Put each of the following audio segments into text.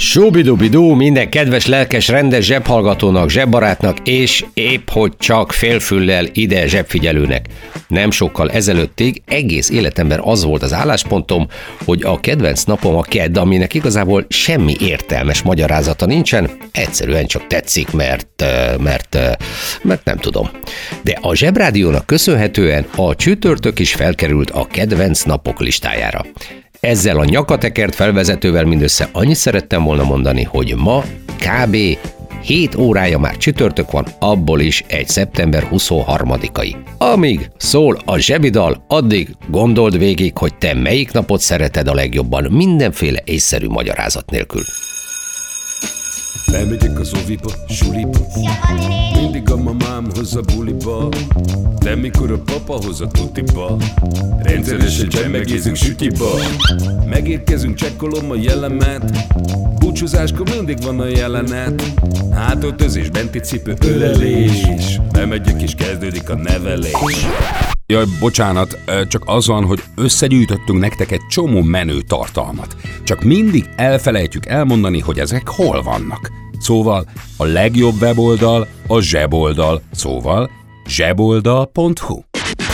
Subidubidú minden kedves, lelkes, rendes zsebhallgatónak, zsebbarátnak, és épp hogy csak félfüllel ide zsebfigyelőnek. Nem sokkal ezelőttig egész életemben az volt az álláspontom, hogy a kedvenc napom a kedd, aminek igazából semmi értelmes magyarázata nincsen, egyszerűen csak tetszik, mert, mert, mert nem tudom. De a zsebrádiónak köszönhetően a csütörtök is felkerült a kedvenc napok listájára. Ezzel a nyakatekert felvezetővel mindössze annyit szerettem volna mondani, hogy ma kb. 7 órája már csütörtök van, abból is egy szeptember 23-ai. Amíg szól a zsebidal, addig gondold végig, hogy te melyik napot szereted a legjobban, mindenféle észszerű magyarázat nélkül. Bemegyek az oviba, suliba. Mindig a mamám hoz a buliba. De mikor a papa hoz a tutiba. Rendszeresen csemmegézünk sütiba. Megérkezünk, csekkolom a jellemet. Búcsúzáskor mindig van a jelenet. Hátöltözés, benti cipő, ölelés. Bemegyek és kezdődik a nevelés. Jaj, bocsánat, csak az van, hogy összegyűjtöttünk nektek egy csomó menő tartalmat. Csak mindig elfelejtjük elmondani, hogy ezek hol vannak. Szóval a legjobb weboldal a zseboldal, szóval zseboldal.hu.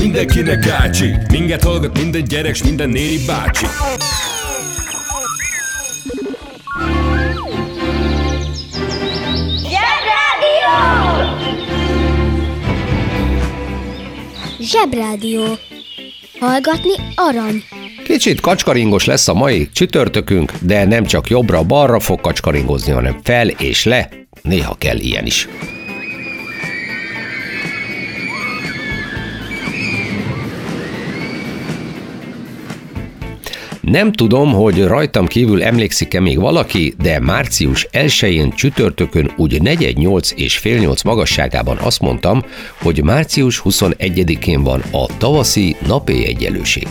mindenkinek gácsi Minket hallgat minden gyerek, s minden néri bácsi Zsebrádió! Zsebrádió. Hallgatni arany. Kicsit kacskaringos lesz a mai csütörtökünk, de nem csak jobbra-balra fog kacskaringozni, hanem fel és le, néha kell ilyen is. Nem tudom, hogy rajtam kívül emlékszik-e még valaki, de március 1-én csütörtökön úgy 4-8 és fél 8 magasságában azt mondtam, hogy március 21-én van a tavaszi napi egyenlőség.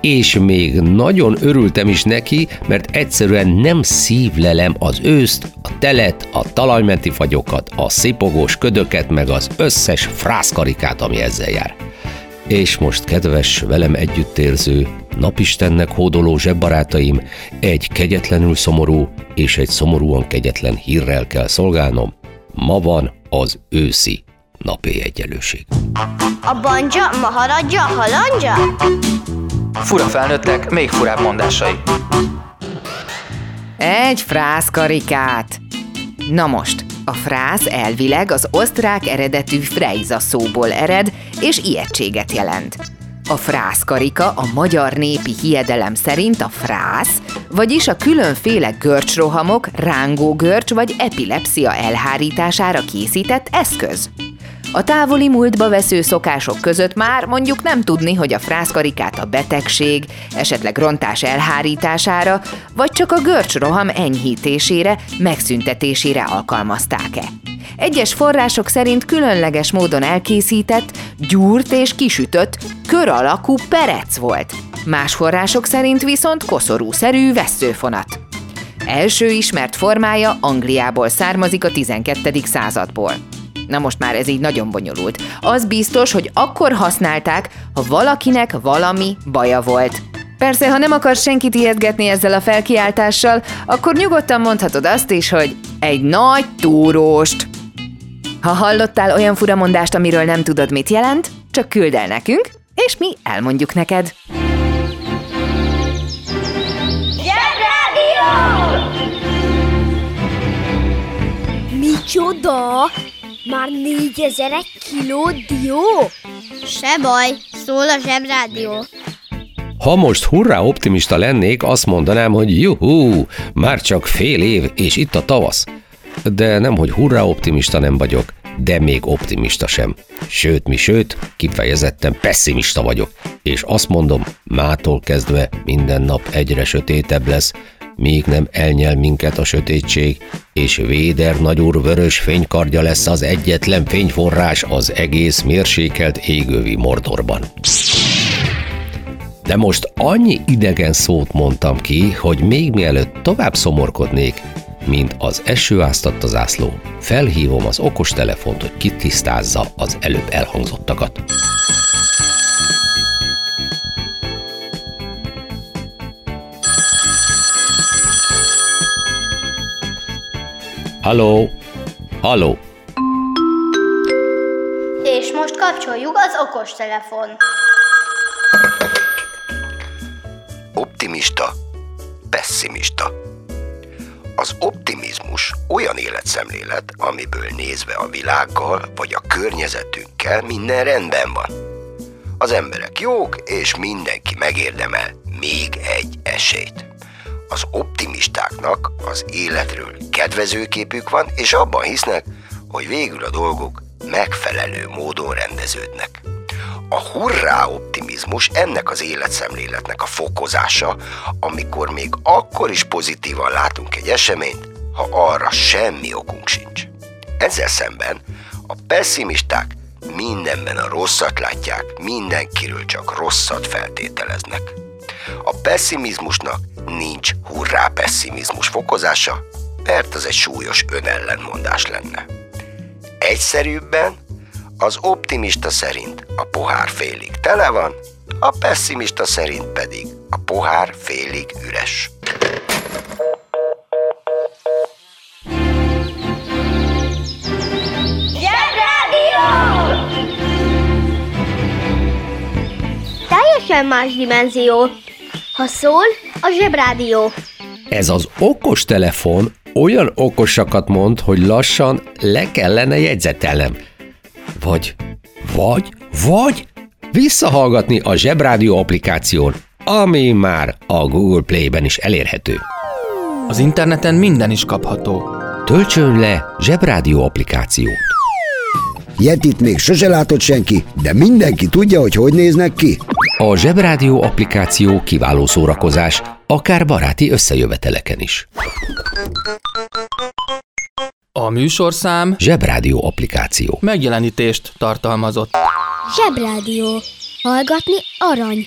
És még nagyon örültem is neki, mert egyszerűen nem szívlelem az őszt, a telet, a talajmenti fagyokat, a szipogós ködöket, meg az összes frászkarikát, ami ezzel jár. És most, kedves, velem együttérző, napistennek hódoló zsebbarátaim, egy kegyetlenül szomorú és egy szomorúan kegyetlen hírrel kell szolgálnom. Ma van az őszi napi egyenlőség. A banja, maharadja, halandja? Fura felnőttek, még furább mondásai. Egy frászkarikát. Na most, a frász elvileg az osztrák eredetű frejza szóból ered, és ijegységet jelent. A frászkarika a magyar népi hiedelem szerint a frász, vagyis a különféle görcsrohamok, rángógörcs vagy epilepsia elhárítására készített eszköz. A távoli múltba vesző szokások között már mondjuk nem tudni, hogy a frászkarikát a betegség, esetleg rontás elhárítására, vagy csak a görcsroham enyhítésére, megszüntetésére alkalmazták-e. Egyes források szerint különleges módon elkészített, gyúrt és kisütött, kör alakú perec volt. Más források szerint viszont koszorúszerű vesszőfonat. Első ismert formája Angliából származik a 12. századból. Na most már ez így nagyon bonyolult. Az biztos, hogy akkor használták, ha valakinek valami baja volt. Persze, ha nem akarsz senkit ijeszgetni ezzel a felkiáltással, akkor nyugodtan mondhatod azt is, hogy egy nagy túróst. Ha hallottál olyan furamondást, amiről nem tudod, mit jelent, csak küld el nekünk, és mi elmondjuk neked. Zsebrádió! Micsoda? Már négyezer egy kiló dió? Se baj, szól a Zsebrádió. Ha most hurrá optimista lennék, azt mondanám, hogy juhú, már csak fél év, és itt a tavasz. De nem, hogy hurrá optimista nem vagyok, de még optimista sem. Sőt, mi sőt, kifejezetten pessimista vagyok. És azt mondom, mától kezdve minden nap egyre sötétebb lesz, míg nem elnyel minket a sötétség, és Véder nagyúr vörös fénykardja lesz az egyetlen fényforrás az egész mérsékelt égővi Mordorban. De most annyi idegen szót mondtam ki, hogy még mielőtt tovább szomorkodnék, mint az eső áztatta zászló, felhívom az okostelefont, hogy kitisztázza az előbb elhangzottakat. Halló? Halló? És most kapcsoljuk az okostelefon. Optimista, pessimista. Az optimizmus olyan életszemlélet, amiből nézve a világgal vagy a környezetünkkel minden rendben van. Az emberek jók, és mindenki megérdemel még egy esélyt. Az optimistáknak az életről kedvező képük van, és abban hisznek, hogy végül a dolgok megfelelő módon rendeződnek. A hurrá optimizmus ennek az életszemléletnek a fokozása, amikor még akkor is pozitívan látunk egy eseményt, ha arra semmi okunk sincs. Ezzel szemben a pessimisták mindenben a rosszat látják, mindenkiről csak rosszat feltételeznek. A pessimizmusnak nincs hurrá pessimizmus fokozása, mert az egy súlyos önellenmondás lenne. Egyszerűbben az optimista szerint a pohár félig tele van, a pessimista szerint pedig a pohár félig üres. Zsebrádió! Teljesen más dimenzió. Ha szól, a zsebrádió. Ez az okos telefon olyan okosakat mond, hogy lassan le kellene jegyzetelnem. Vagy, vagy, vagy visszahallgatni a Zsebrádió applikáción, ami már a Google Play-ben is elérhető. Az interneten minden is kapható. Töltsön le Zsebrádió applikációt. Yetit még sose látott senki, de mindenki tudja, hogy hogy néznek ki. A Zsebrádió applikáció kiváló szórakozás, akár baráti összejöveteleken is. A műsorszám Zsebrádió applikáció. megjelenítést tartalmazott. Zsebrádió. Hallgatni arany.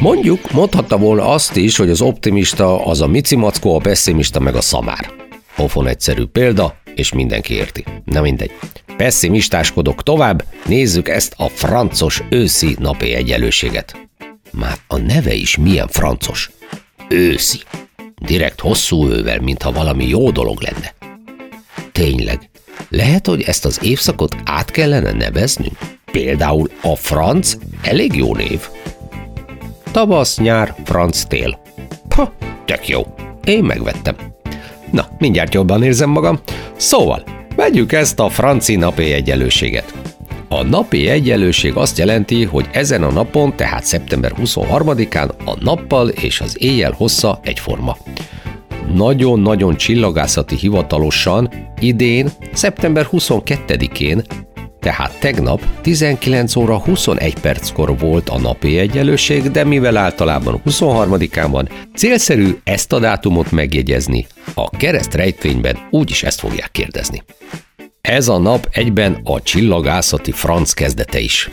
Mondjuk, mondhatta volna azt is, hogy az optimista az a micimackó, a pessimista meg a szamár. Pofon egyszerű példa, és mindenki érti. Na mindegy. Pessimistáskodok tovább, nézzük ezt a francos őszi napi egyenlőséget. Már a neve is milyen francos. Őszi. Direkt hosszú ővel, mintha valami jó dolog lenne. Tényleg, lehet, hogy ezt az évszakot át kellene neveznünk? Például a franc elég jó név. Tavasz, nyár, franc, tél. Ha, tök jó. Én megvettem. Na, mindjárt jobban érzem magam. Szóval, vegyük ezt a franci napi egyenlőséget. A napi egyenlőség azt jelenti, hogy ezen a napon, tehát szeptember 23-án a nappal és az éjjel hossza egyforma. Nagyon-nagyon csillagászati hivatalosan idén, szeptember 22-én tehát tegnap 19 óra 21 perckor volt a napi egyenlőség, de mivel általában 23-án van, célszerű ezt a dátumot megjegyezni. A kereszt rejtvényben úgyis ezt fogják kérdezni. Ez a nap egyben a csillagászati franc kezdete is.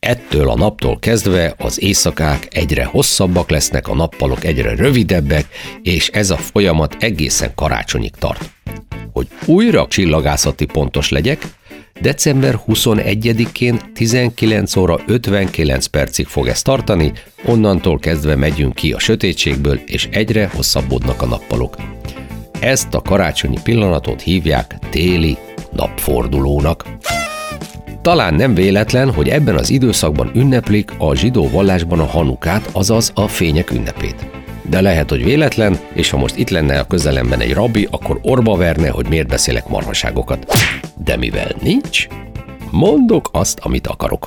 Ettől a naptól kezdve az éjszakák egyre hosszabbak lesznek, a nappalok egyre rövidebbek, és ez a folyamat egészen karácsonyig tart. Hogy újra csillagászati pontos legyek, December 21-én 19 óra 59 percig fog ez tartani, onnantól kezdve megyünk ki a sötétségből, és egyre hosszabbodnak a nappalok. Ezt a karácsonyi pillanatot hívják téli napfordulónak. Talán nem véletlen, hogy ebben az időszakban ünneplik a zsidó vallásban a hanukát, azaz a fények ünnepét. De lehet, hogy véletlen, és ha most itt lenne a közelemben egy rabbi, akkor orba verne, hogy miért beszélek marhaságokat. De mivel nincs, mondok azt, amit akarok.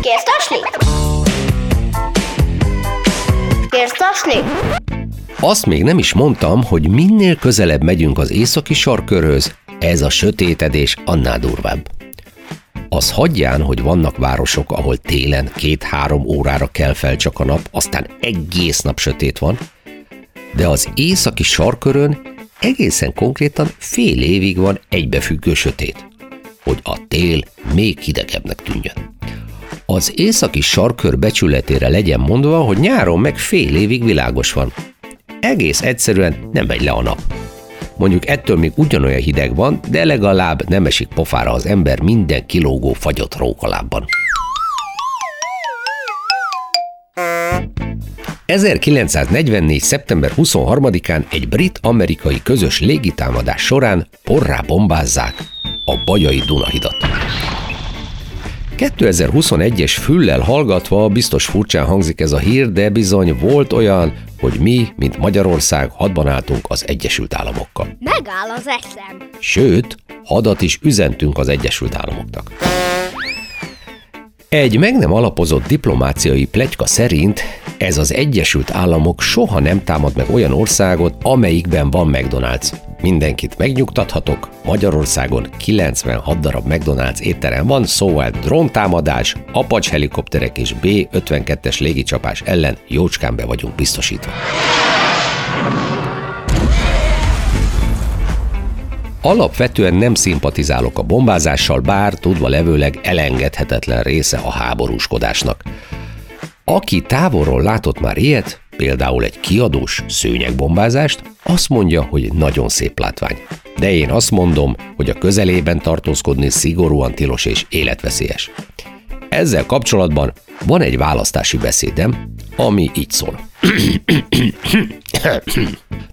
Kérsz tasni? Kérsz tasni? Azt még nem is mondtam, hogy minél közelebb megyünk az északi sarkörhöz, ez a sötétedés annál durvább. Az hagyján, hogy vannak városok, ahol télen két-három órára kell fel csak a nap, aztán egész nap sötét van, de az északi sarkörön egészen konkrétan fél évig van egybefüggő sötét, hogy a tél még hidegebbnek tűnjön. Az északi sarkör becsületére legyen mondva, hogy nyáron meg fél évig világos van. Egész egyszerűen nem megy le a nap. Mondjuk ettől még ugyanolyan hideg van, de legalább nem esik pofára az ember minden kilógó fagyott rókalábban. 1944. szeptember 23-án egy brit-amerikai közös légitámadás során porrá bombázzák a Bajai Dunahidat. 2021-es füllel hallgatva biztos furcsán hangzik ez a hír, de bizony volt olyan, hogy mi, mint Magyarország, hadban álltunk az Egyesült Államokkal. Megáll az eszem. Sőt, hadat is üzentünk az Egyesült Államoknak. Egy meg nem alapozott diplomáciai plegyka szerint ez az Egyesült Államok soha nem támad meg olyan országot, amelyikben van McDonald's. Mindenkit megnyugtathatok, Magyarországon 96 darab McDonald's étterem van, szóval dróntámadás, apacs helikopterek és B-52-es légicsapás ellen jócskán be vagyunk biztosítva. Alapvetően nem szimpatizálok a bombázással, bár tudva levőleg elengedhetetlen része a háborúskodásnak. Aki távolról látott már ilyet, például egy kiadós szőnyegbombázást, azt mondja, hogy nagyon szép látvány. De én azt mondom, hogy a közelében tartózkodni szigorúan tilos és életveszélyes. Ezzel kapcsolatban van egy választási beszédem, ami így szól.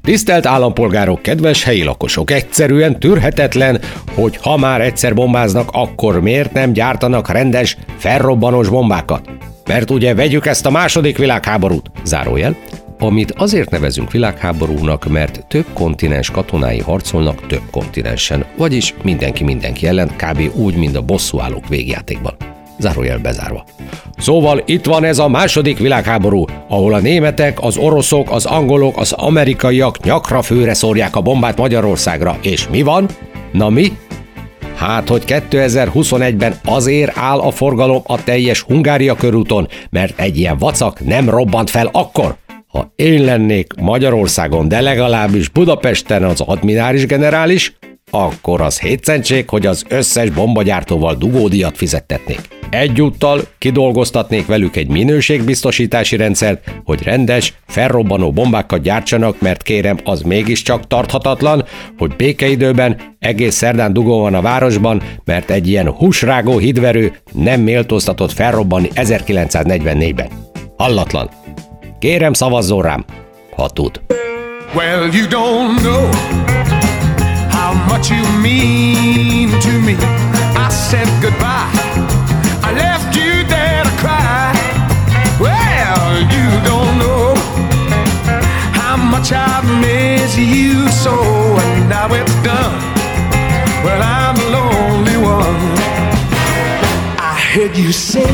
Tisztelt állampolgárok, kedves helyi lakosok, egyszerűen tűrhetetlen, hogy ha már egyszer bombáznak, akkor miért nem gyártanak rendes, felrobbanós bombákat? Mert ugye vegyük ezt a második világháborút, zárójel, amit azért nevezünk világháborúnak, mert több kontinens katonái harcolnak több kontinensen, vagyis mindenki mindenki ellen, kb. úgy, mint a bosszúállók végjátékban. Zárójel bezárva. Szóval itt van ez a második világháború, ahol a németek, az oroszok, az angolok, az amerikaiak nyakra főre szórják a bombát Magyarországra. És mi van? Na mi? Hát, hogy 2021-ben azért áll a forgalom a teljes Hungária körúton, mert egy ilyen vacak nem robbant fel akkor. Ha én lennék Magyarországon, de legalábbis Budapesten az admirális generális, akkor az hétszentség, hogy az összes bombagyártóval dugódiat fizettetnék. Egyúttal kidolgoztatnék velük egy minőségbiztosítási rendszert, hogy rendes, felrobbanó bombákat gyártsanak, mert kérem, az mégiscsak tarthatatlan, hogy békeidőben egész szerdán dugó van a városban, mert egy ilyen húsrágó hidverő nem méltóztatott felrobbanni 1944-ben. Hallatlan. Kérem, szavazzon rám, ha tud. Well, you don't know much you mean to me. I said goodbye. I left you there to cry. Well, you don't know how much I miss you so, and now it's done. Well, I'm the lonely one. I heard you say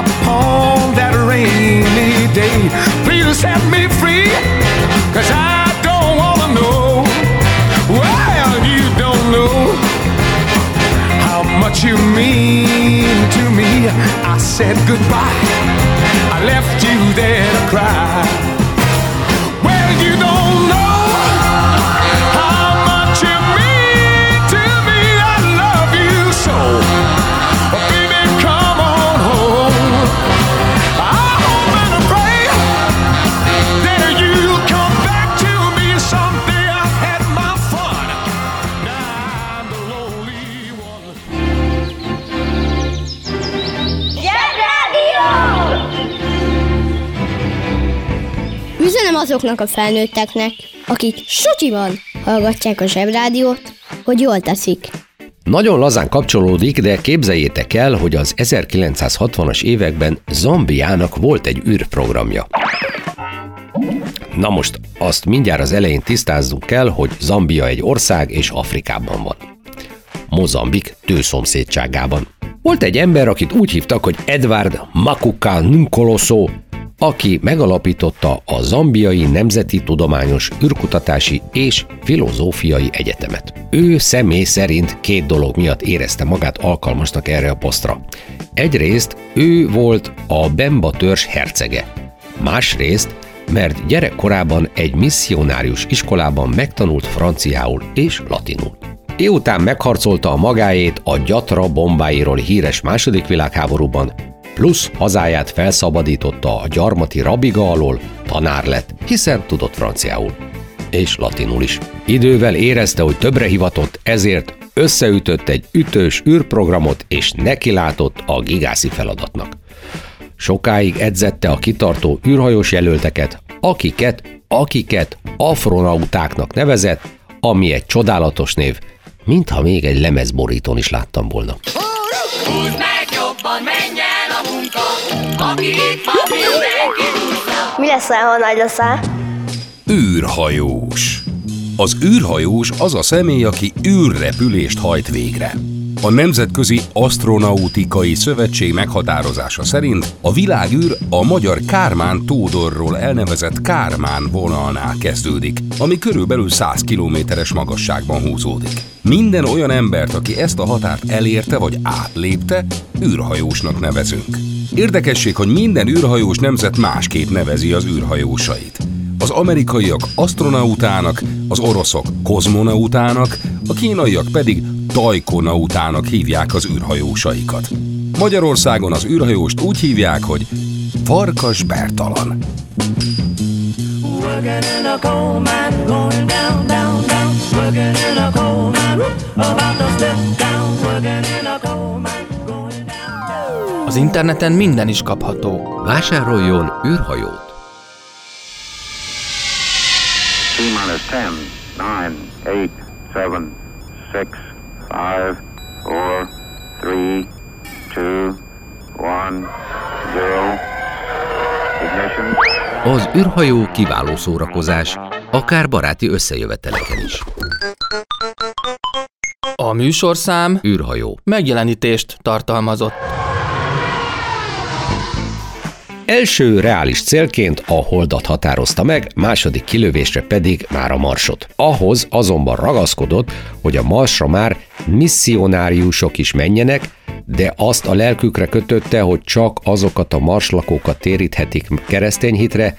upon that rainy day, please set me free, cause I much you mean to me. I said goodbye, I left you there to cry. Azoknak a felnőtteknek, akik sutyiban hallgatják a zsebrádiót, hogy jól teszik. Nagyon lazán kapcsolódik, de képzeljétek el, hogy az 1960-as években Zambiának volt egy űrprogramja. Na most azt mindjárt az elején tisztázzuk kell, hogy Zambia egy ország és Afrikában van. Mozambik tőszomszédságában. Volt egy ember, akit úgy hívtak, hogy Edward Makuka Nkoloso, aki megalapította a Zambiai Nemzeti Tudományos űrkutatási és Filozófiai Egyetemet. Ő személy szerint két dolog miatt érezte magát alkalmasnak erre a posztra. Egyrészt ő volt a Bemba törzs hercege, másrészt mert gyerekkorában egy misszionárius iskolában megtanult franciául és latinul. Éután megharcolta a magáét a gyatra bombáiról híres második világháborúban, plusz hazáját felszabadította a gyarmati rabiga alól, tanár lett, hiszen tudott franciául. És latinul is. Idővel érezte, hogy többre hivatott, ezért összeütött egy ütős űrprogramot, és nekilátott a gigászi feladatnak. Sokáig edzette a kitartó űrhajós jelölteket, akiket, akiket afronautáknak nevezett, ami egy csodálatos név, mintha még egy lemezborítón is láttam volna. Húzd meg jobban, menj el a munka, aki itt van, mindenki. Mi leszel, ha nagy leszel? űrhajós. Az űrhajós az a személy, aki űrrepülést hajt végre. A Nemzetközi Astronautikai Szövetség meghatározása szerint a világűr a magyar Kármán Tódorról elnevezett Kármán vonalnál kezdődik, ami körülbelül 100 kilométeres magasságban húzódik. Minden olyan embert, aki ezt a határt elérte vagy átlépte, űrhajósnak nevezünk. Érdekesség, hogy minden űrhajós nemzet másképp nevezi az űrhajósait. Az amerikaiak astronautának, az oroszok kozmonautának, a kínaiak pedig tajkonautának hívják az űrhajósaikat. Magyarországon az űrhajóst úgy hívják, hogy Farkas Bertalan. Working in a coal mine, going down, down, down. Working in a coal mine, whoop, about to step down. Working in a coal mine, going down. Az interneten minden is kapható. Vásároljon űrhajót! T-minus 10, 9, 8, 7, 6, 5, 4, 3, 2, 1, 0. Ignition. Az űrhajó kiváló szórakozás, akár baráti összejöveteleken is. A műsorszám űrhajó megjelenítést tartalmazott. Első reális célként a holdat határozta meg, második kilövésre pedig már a marsot. Ahhoz azonban ragaszkodott, hogy a marsra már misszionáriusok is menjenek, de azt a lelkükre kötötte, hogy csak azokat a marslakókat téríthetik keresztény hitre,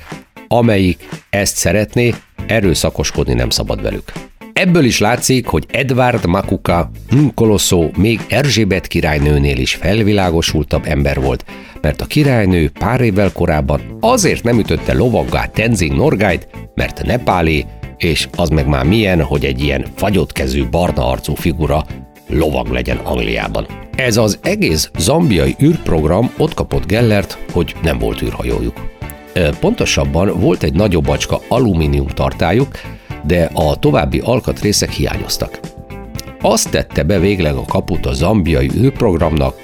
amelyik ezt szeretné, erőszakoskodni nem szabad velük. Ebből is látszik, hogy Edward Makuka Nkoloszó még Erzsébet királynőnél is felvilágosultabb ember volt, mert a királynő pár évvel korábban azért nem ütötte lovaggá Tenzing Norgájt, mert nepálé, és az meg már milyen, hogy egy ilyen fagyott kezű barna arcú figura lovag legyen Angliában. Ez az egész zambiai űrprogram ott kapott Gellert, hogy nem volt űrhajójuk. Pontosabban volt egy nagyobb bacska alumínium tartályuk, de a további alkatrészek hiányoztak. Azt tette be végleg a kaput a zambiai űrprogramnak,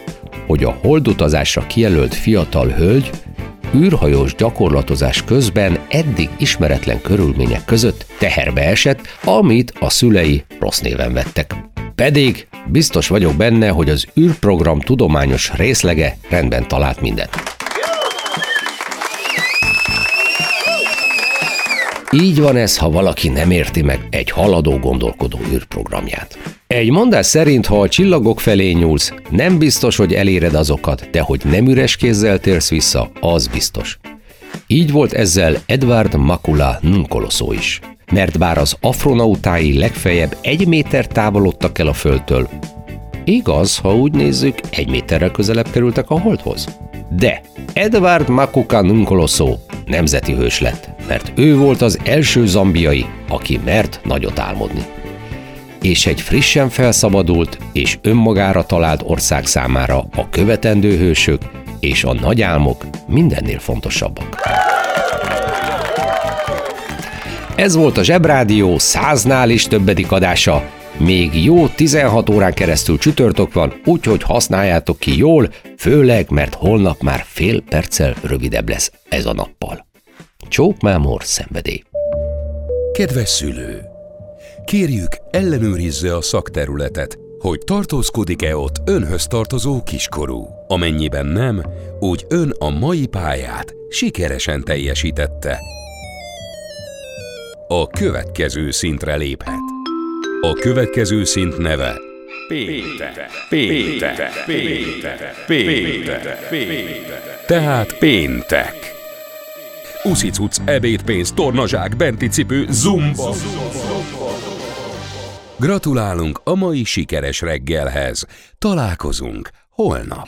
hogy a holdutazásra kijelölt fiatal hölgy űrhajós gyakorlatozás közben eddig ismeretlen körülmények között teherbe esett, amit a szülei rossz néven vettek. Pedig biztos vagyok benne, hogy az űrprogram tudományos részlege rendben talált mindent. Így van ez, ha valaki nem érti meg egy haladó gondolkodó űrprogramját. Egy mondás szerint, ha a csillagok felé nyúlsz, nem biztos, hogy eléred azokat, de hogy nem üres kézzel térsz vissza, az biztos. Így volt ezzel Edward Makula Nkoloszó is. Mert bár az afronautái legfeljebb egy méter távolodtak el a Földtől, igaz, ha úgy nézzük, egy méterrel közelebb kerültek a Holdhoz. De Edward Makuka Nkoloszó nemzeti hős lett, mert ő volt az első zambiai, aki mert nagyot álmodni. És egy frissen felszabadult és önmagára talált ország számára a követendő hősök és a nagy álmok mindennél fontosabbak. Ez volt a Zsebrádió száznál is többedik adása. Még jó 16 órán keresztül csütörtök van, úgyhogy használjátok ki jól, főleg, mert holnap már fél perccel rövidebb lesz ez a nappal. Csókmámor szenvedély. Kedves szülő! Kérjük, ellenőrizze a szakterületet, hogy tartózkodik-e ott önhöz tartozó kiskorú. Amennyiben nem, úgy ön a mai pályát sikeresen teljesítette. A következő szintre léphet. A következő szint neve Péntek, péntek, péntek, péntek, péntek. Tehát péntek. Uszicuc, ebédpénz, tornazsák, benti cipő, zumba. Gratulálunk a mai sikeres reggelhez. Találkozunk holnap.